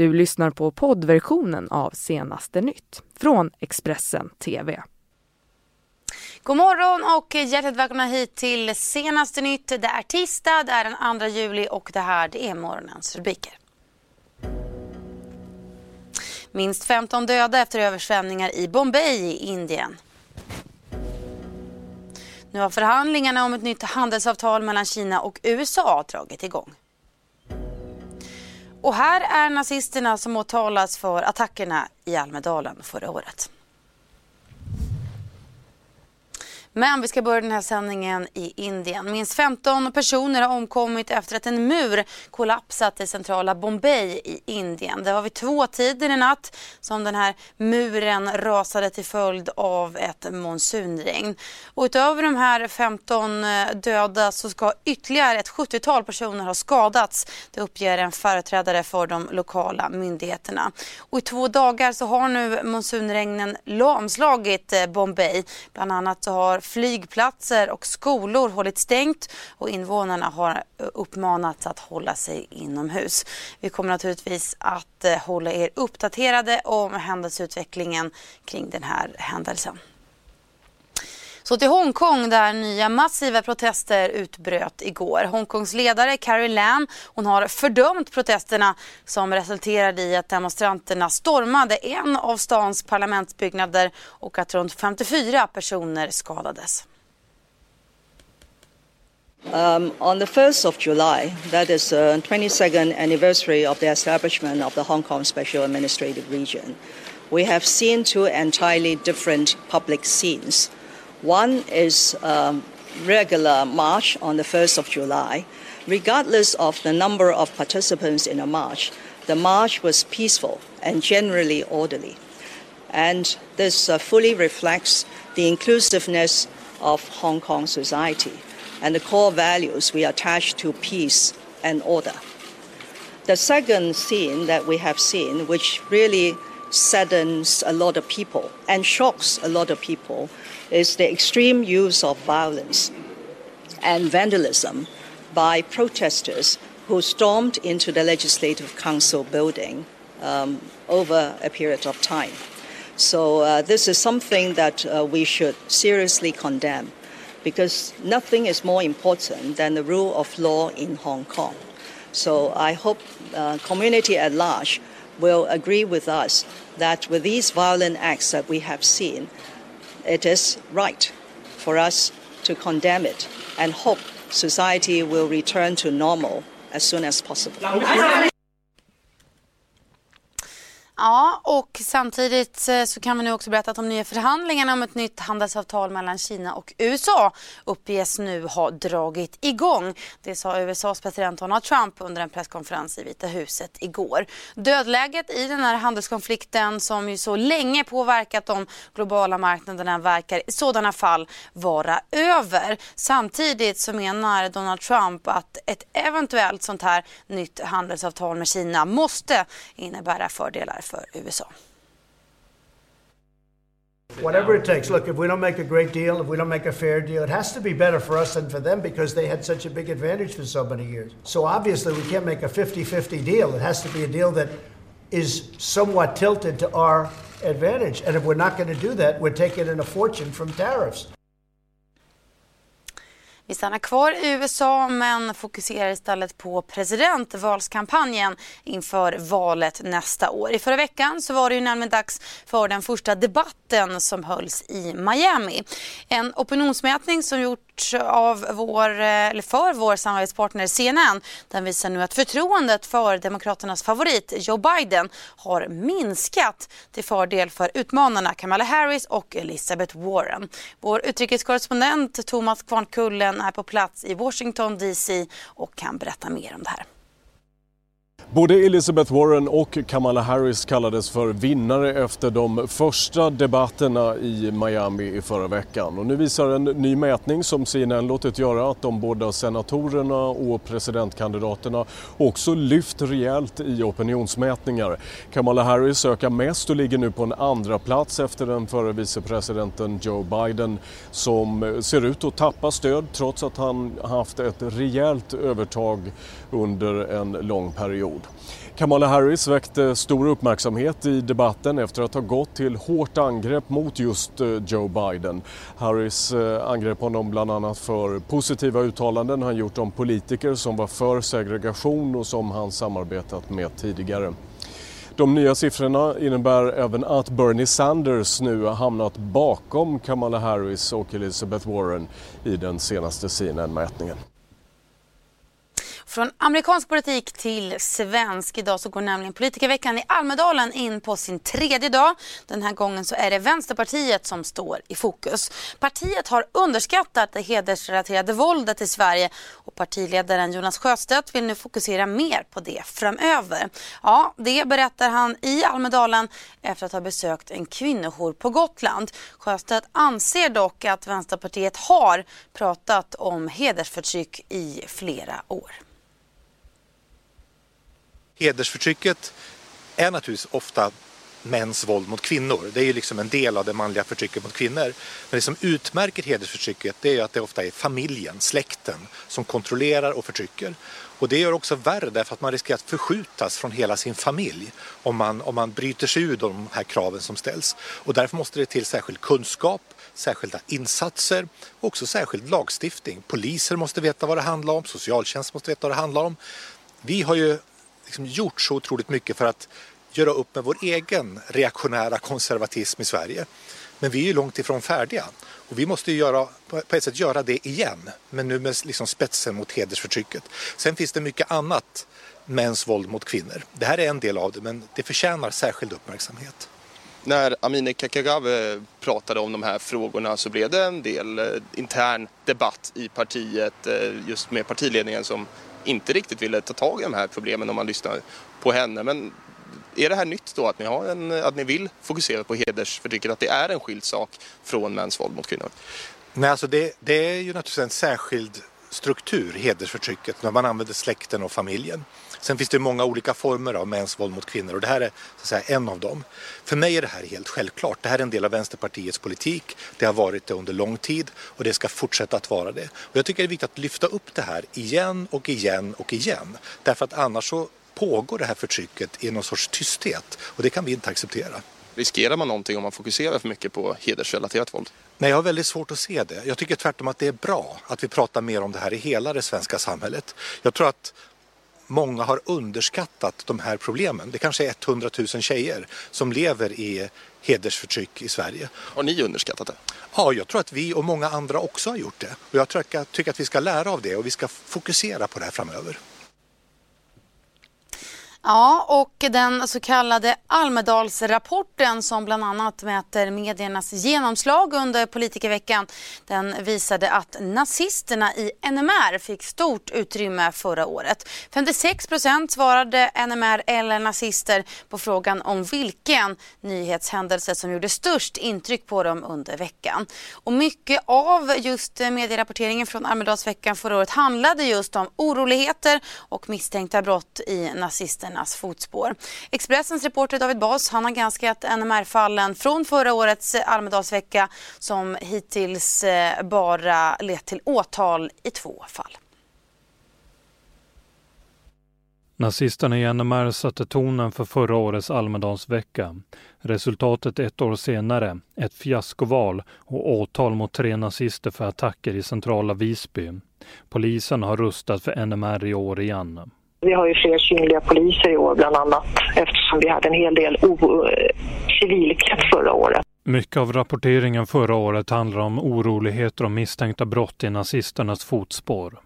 Du lyssnar på poddversionen av Senaste nytt från Expressen TV. God morgon och hjärtligt välkomna hit till Senaste nytt. Det är tisdag, det är den 2 juli och det här det är morgonens rubriker. Minst 15 döda efter översvämningar i Bombay i Indien. Nu har förhandlingarna om ett nytt handelsavtal mellan Kina och USA dragit igång. Och här är nazisterna som åtalas för attackerna i Almedalen förra året. Men vi ska börja den här sändningen i Indien. Minst 15 personer har omkommit efter att en mur kollapsat i centrala Bombay i Indien. Det var vid två tider i natt som den här muren rasade till följd av ett monsunregn. Och utöver de här 15 eh, döda så ska ytterligare ett 70-tal personer ha skadats. Det uppger en företrädare för de lokala myndigheterna. Och i två dagar så har nu monsunregnen lamslagit eh, Bombay. Bland annat så har flygplatser och skolor hållit stängt och invånarna har uppmanats att hålla sig inomhus. Vi kommer naturligtvis att eh, hålla er uppdaterade om händelseutvecklingen kring den här händelsen. Så till Hongkong där nya massiva protester utbröt igår. Hongkongs ledare Carrie Lam hon har fördömt protesterna som resulterade i att demonstranterna stormade en av stans parlamentsbyggnader och att runt 54 personer skadades. Um, on the 1st of July, that is uh, the 22nd anniversary of the establishment of the Hong Kong Special Administrative Region, we have seen two entirely different public scenes. One is um, regular march on the 1st of July. Regardless of the number of participants in a march, the march was peaceful and generally orderly. And this uh, fully reflects the inclusiveness of Hong Kong society and the core values we attach to peace and order. The second scene that we have seen, which really saddens a lot of people and shocks a lot of people, is the extreme use of violence and vandalism by protesters who stormed into the Legislative Council building um, over a period of time. So, uh, this is something that uh, we should seriously condemn because nothing is more important than the rule of law in Hong Kong. So, I hope uh, community at large will agree with us that with these violent acts that we have seen, it is right for us to condemn it and hope society will return to normal as soon as possible. Ja, och samtidigt eh, så kan vi nu också berätta att de nya förhandlingarna om ett nytt handelsavtal mellan Kina och USA uppges nu ha dragit igång. Det sa USAs president Donald Trump under en presskonferens i Vita huset igår. Dödläget i den här handelskonflikten som ju så länge påverkat de globala marknaderna verkar i sådana fall vara över. Samtidigt så menar Donald Trump att ett eventuellt sånt här nytt handelsavtal med Kina måste innebära fördelar för USA. Whatever it takes. Look, if we don't make a great deal, if we don't make a fair deal, it has to be better for us than for them because they had such a big advantage for so many years. So obviously, we can't make a 50 50 deal. It has to be a deal that is somewhat tilted to our advantage. And if we're not going to do that, we're taking in a fortune from tariffs. Vi stannar kvar i USA men fokuserar istället på presidentvalskampanjen inför valet nästa år. I förra veckan så var det ju nämligen dags för den första debatten som hölls i Miami. En opinionsmätning som gjort av vår, eh, eller för vår samarbetspartner CNN. Den visar nu att förtroendet för Demokraternas favorit Joe Biden har minskat till fördel för utmanarna Kamala Harris och Elizabeth Warren. Vår utrikeskorrespondent Thomas Kvarnkullen är på plats i Washington DC och kan berätta mer om det här. Både Elizabeth Warren och Kamala Harris kallades för vinnare efter de första debatterna i Miami i förra veckan. Och nu visar en ny mätning som CNN låtit göra att de båda senatorerna och presidentkandidaterna också lyft rejält i opinionsmätningar. Kamala Harris ökar mest och ligger nu på en andra plats efter den förre vicepresidenten Joe Biden som ser ut att tappa stöd trots att han haft ett rejält övertag under en lång period period. Kamala Harris väckte stor uppmärksamhet i debatten efter att ha gått till hårt angrepp mot just eh, Joe Biden. Harris eh, angrep honom bland annat för positiva uttalanden han gjort om politiker som var för segregation och som han samarbetat med tidigare. De nya siffrorna innebär även att Bernie Sanders nu har hamnat bakom Kamala Harris och Elizabeth Warren i den senaste CNN-mätningen. Från amerikansk politik till svensk. Idag så går nämligen politikerveckan i Almedalen in på sin tredje dag. Den här gången så är det Vänsterpartiet som står i fokus. Partiet har underskattat det hedersrelaterade våldet i Sverige och partiledaren Jonas Sjöstedt vill nu fokusera mer på det framöver. Ja, det berättar han i Almedalen efter att ha besökt en kvinnojour på Gotland. Sjöstedt anser dock att Vänsterpartiet har pratat om hedersförtryck i flera år hedersförtrycket är naturligtvis ofta mäns våld mot kvinnor. Det är ju liksom en del av det manliga förtrycket mot kvinnor. Men det som utmärker hedersförtrycket det är att det ofta är familjen, släkten, som kontrollerar och förtrycker. Och det gör också värre därför att man riskerar att förskjutas från hela sin familj om man, om man bryter sig ur de här kraven som ställs. Och därför måste det till särskild kunskap, särskilda insatser och också särskild lagstiftning. Poliser måste veta vad det handlar om, socialtjänst måste veta vad det handlar om. Vi har ju liksom gjort så otroligt mycket för att göra upp med vår egen reaktionära konservatism i Sverige. Men vi är ju långt ifrån färdiga och vi måste göra, på ett sätt göra det igen, men nu med liksom spetsen mot hedersförtrycket. Sen finns det mycket annat mäns våld mot kvinnor. Det här är en del av det, men det förtjänar särskild uppmärksamhet. När Amineh Kakagave pratade om de här frågorna så blev det en del eh, intern debatt i partiet eh, just med partiledningen som inte riktigt ville ta tag i de här problemen om man lyssnar på henne. Men är det här nytt då att ni, har en, att ni vill fokusera på hedersförtrycket, att det är en skild sak från mäns våld mot kvinnor? Nej, alltså det, det är ju naturligtvis en särskild struktur, hedersförtrycket, när man använder släkten och familjen. Sen finns det många olika former av mäns våld mot kvinnor och det här är så att säga, en av dem. För mig är det här helt självklart. Det här är en del av Vänsterpartiets politik. Det har varit det under lång tid och det ska fortsätta att vara det. Och jag tycker det är viktigt att lyfta upp det här igen och igen och igen. Därför att annars så pågår det här förtrycket i någon sorts tysthet och det kan vi inte acceptera. Riskerar man någonting om man fokuserar för mycket på hedersrelaterat våld? Nej, jag har väldigt svårt att se det. Jag tycker tvärtom att det är bra att vi pratar mer om det här i hela det svenska samhället. Jag tror att många har underskattat de här problemen. Det kanske är 100 000 tjejer som lever i hedersförtryck i Sverige. Har ni underskattat det? Ja, jag tror att vi och många andra också har gjort det. Och jag tycker att vi ska lära av det och vi ska fokusera på det här framöver. Ja, och den så kallade Almedalsrapporten som bland annat mäter mediernas genomslag under politikerveckan den visade att nazisterna i NMR fick stort utrymme förra året. 56 procent svarade NMR eller nazister på frågan om vilken nyhetshändelse som gjorde störst intryck på dem under veckan. Och mycket av just medierapporteringen från Almedalsveckan förra året handlade just om oroligheter och misstänkta brott i nazisterna nazisternas fotspår. Expressens reporter David Bas han har granskat NMR-fallen från förra årets Almedalsvecka som hittills eh, bara lett till åtal i två fall. Nazisterna i NMR satte tonen för förra årets Almedalsvecka. Resultatet ett år senare, ett fiaskoval och åtal mot tre nazister för attacker i centrala Visby. Polisen har rustat för NMR i år igen. Vi har ju fler synliga poliser i år bland annat eftersom vi hade en hel del civilklätt förra året. Mycket av rapporteringen förra året handlar om oroligheter och misstänkta brott i nazisternas fotspår.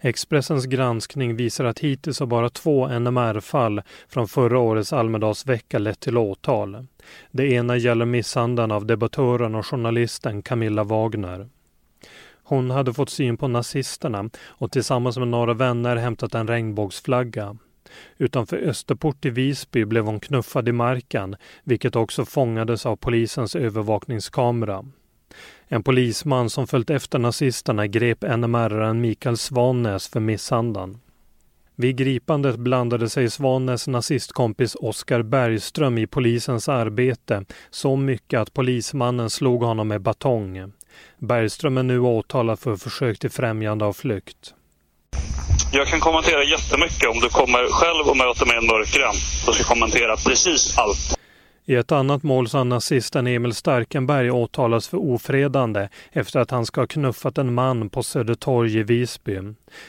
Expressens granskning visar att hittills har bara två NMR-fall från förra årets Almedalsvecka lett till åtal. Det ena gäller misshandeln av debattören och journalisten Camilla Wagner. Hon hade fått syn på nazisterna och tillsammans med några vänner hämtat en regnbågsflagga. Utanför Österport i Visby blev hon knuffad i marken, vilket också fångades av polisens övervakningskamera. En polisman som följt efter nazisterna grep NMR-aren Mikael Svanäs för misshandeln. Vid gripandet blandade sig Svanäs nazistkompis Oskar Bergström i polisens arbete så mycket att polismannen slog honom med batong. Bergström är nu åtalad för försök till främjande av flykt. Jag kan kommentera jättemycket om du kommer själv och möter mig i en mörkgränd. Då ska jag kommentera precis allt. I ett annat mål så har nazisten Emil Starkenberg åtalats för ofredande efter att han ska ha knuffat en man på Södertorg i Visby.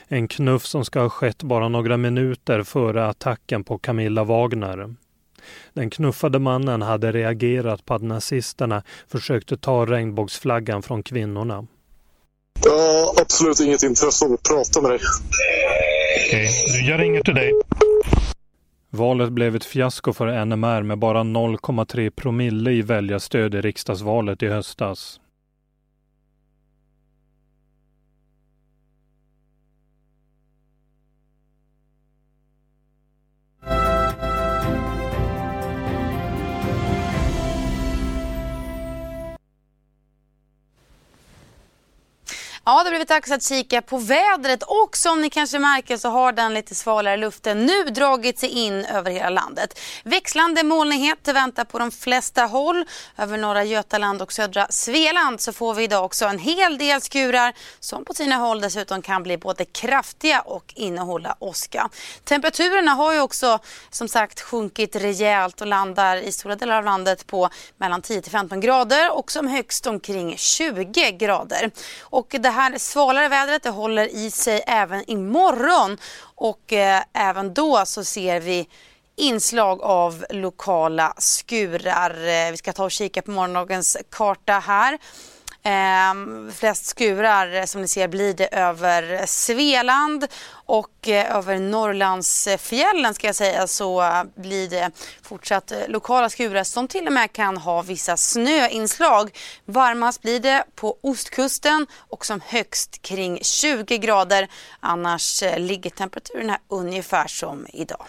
En knuff som ska ha skett bara några minuter före attacken på Camilla Wagner. Den knuffade mannen hade reagerat på att nazisterna försökte ta regnbågsflaggan från kvinnorna. Jag har absolut inget intresse av att prata med dig. Okej, okay, jag ringer till dig. Valet blev ett fiasko för NMR med bara 0,3 promille i väljarstöd i riksdagsvalet i höstas. Ja, det har blivit dags att kika på vädret och som ni kanske märker så har den lite svalare luften nu dragit sig in över hela landet. Växlande molnighet väntar på de flesta håll. Över norra Götaland och södra Svealand så får vi idag också en hel del skurar som på sina håll dessutom kan bli både kraftiga och innehålla åska. Temperaturerna har ju också som sagt sjunkit rejält och landar i stora delar av landet på mellan 10 till 15 grader och som högst omkring 20 grader. Och det här svalare vädret det håller i sig även imorgon och eh, även då så ser vi inslag av lokala skurar. Eh, vi ska ta och kika på morgondagens karta här. Eh, flest skurar eh, som ni ser blir det över Svealand och eh, över Norrlandsfjällen ska jag säga så blir det fortsatt eh, lokala skurar som till och med kan ha vissa snöinslag. Varmast blir det på ostkusten och som högst kring 20 grader. Annars eh, ligger temperaturen ungefär som idag.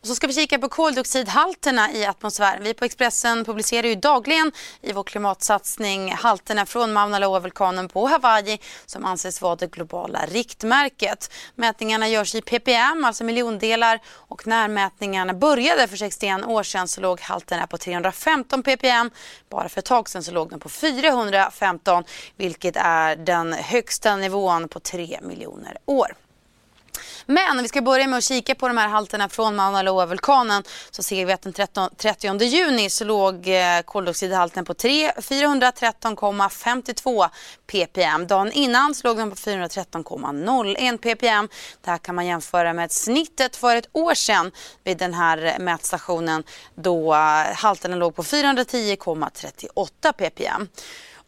Och så ska vi kika på koldioxidhalterna i atmosfären. Vi på Expressen publicerar ju dagligen i vår klimatsatsning halterna från Mauna Loa-vulkanen på Hawaii som anses vara det globala riktmärket. Mätningarna görs i ppm, alltså miljondelar och när mätningarna började för 61 år sedan så låg halterna på 315 ppm. Bara för ett tag sedan så låg den på 415 vilket är den högsta nivån på 3 miljoner år. Men vi ska börja med att kika på de här halterna från Mauna Loa-vulkanen så ser vi att den 13, 30 juni så låg eh, koldioxidhalten på 413,52 ppm. Dagen innan så låg den på 413,01 ppm. Det här kan man jämföra med snittet för ett år sedan vid den här mätstationen då eh, halterna låg på 410,38 ppm.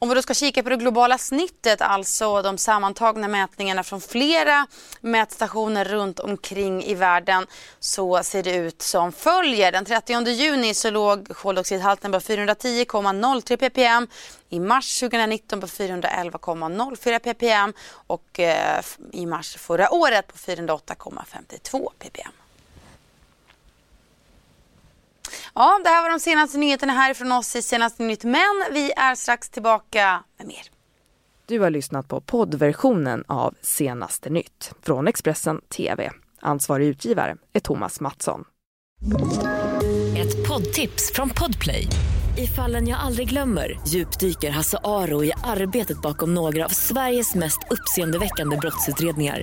Om vi då ska kika på det globala snittet, alltså de sammantagna mätningarna från flera mätstationer runt omkring i världen så ser det ut som följer. Den 30 juni så låg koldioxidhalten på 410,03 ppm. I mars 2019 på 411,04 ppm och eh, i mars förra året på 408,52 ppm. Ja, det här var de senaste nyheterna här från oss i Senaste Nytt. Men vi är strax tillbaka med mer. Du har lyssnat på poddversionen av Senaste Nytt från Expressen TV. Ansvarig utgivare är Thomas Mattsson. Ett poddtips från Podplay. I fallen jag aldrig glömmer djupdyker Hasse Aro i arbetet bakom några av Sveriges mest uppseendeväckande brottsutredningar